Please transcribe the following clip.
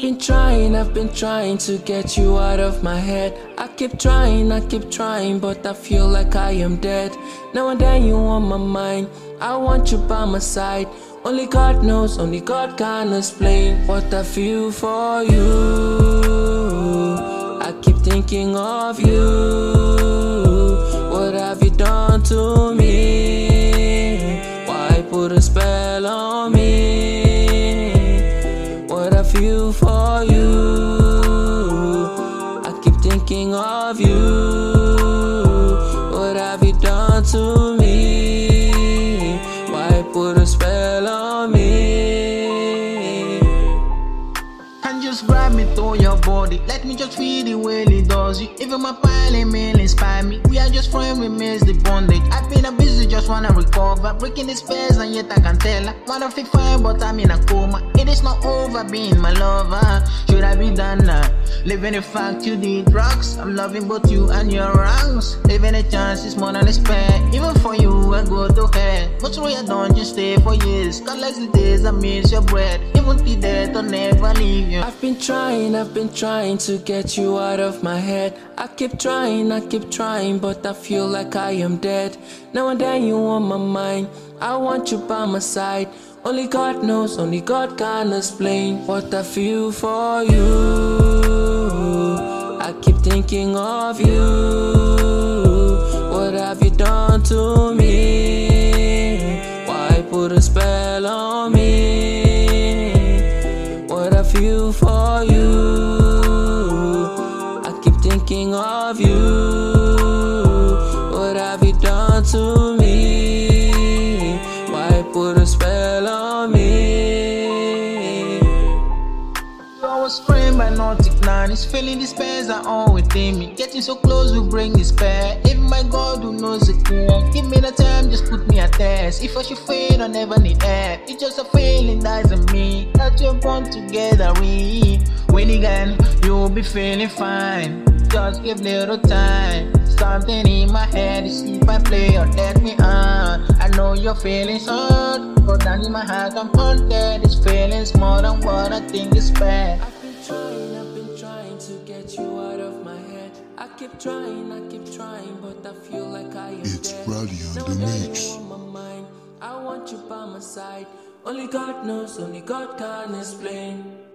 trying, I've been trying to get you out of my head. I keep trying, I keep trying, but I feel like I am dead. Now and then you on my mind, I want you by my side. Only God knows, only God can explain what I feel for you. I keep thinking of you. What have you done to me? Why put a spell on me? What I feel for Done to me? Why put a spell on me? And just your body. Let me just feel the way it does you. Even my pilot mail inspire me. We are just friends, we miss the bondage. I've been a busy, just wanna recover. Breaking the space, and yet I can tell her. Wanna feel fine, but I'm in a coma. It is not over being my lover. Should I be done now? Living the fact you did drugs. I'm loving both you and your wrongs. Living a chance is more than a spare. Even for you, I go to hell. But through your don't just stay for years. Like the days I miss your breath. Even the death, I'll never leave you. I've been trying, I've been trying to get you out of my head. I keep trying, I keep trying, but I feel like I am dead. Now and then you on my mind, I want you by my side. Only God knows, only God can explain what I feel for you. I keep thinking of you. What have you done to me? I feel for you. I keep thinking of you. What have you done to me? Why put a spell on me? I was framed by nautic nine. It's feeling the spares are all within me. Getting so close will bring despair. Even my God who knows the cure. Give me the time, just put me a test. If I should fail, I never need help. It's just a feeling that's in me. That you're born together, we win again. You'll be feeling fine. Just give little time. Something in my head is if I play or let me on. I know your feelings hurt, but down in my heart I'm haunted. This feeling's more than what I think is bad. I've been trying, I've been trying to get you out of my head. I keep trying, I keep trying, but I feel like I am It's dead. Bra Dee on Now the mix. you on my mind, I want you by my side. Only God knows, only God can explain.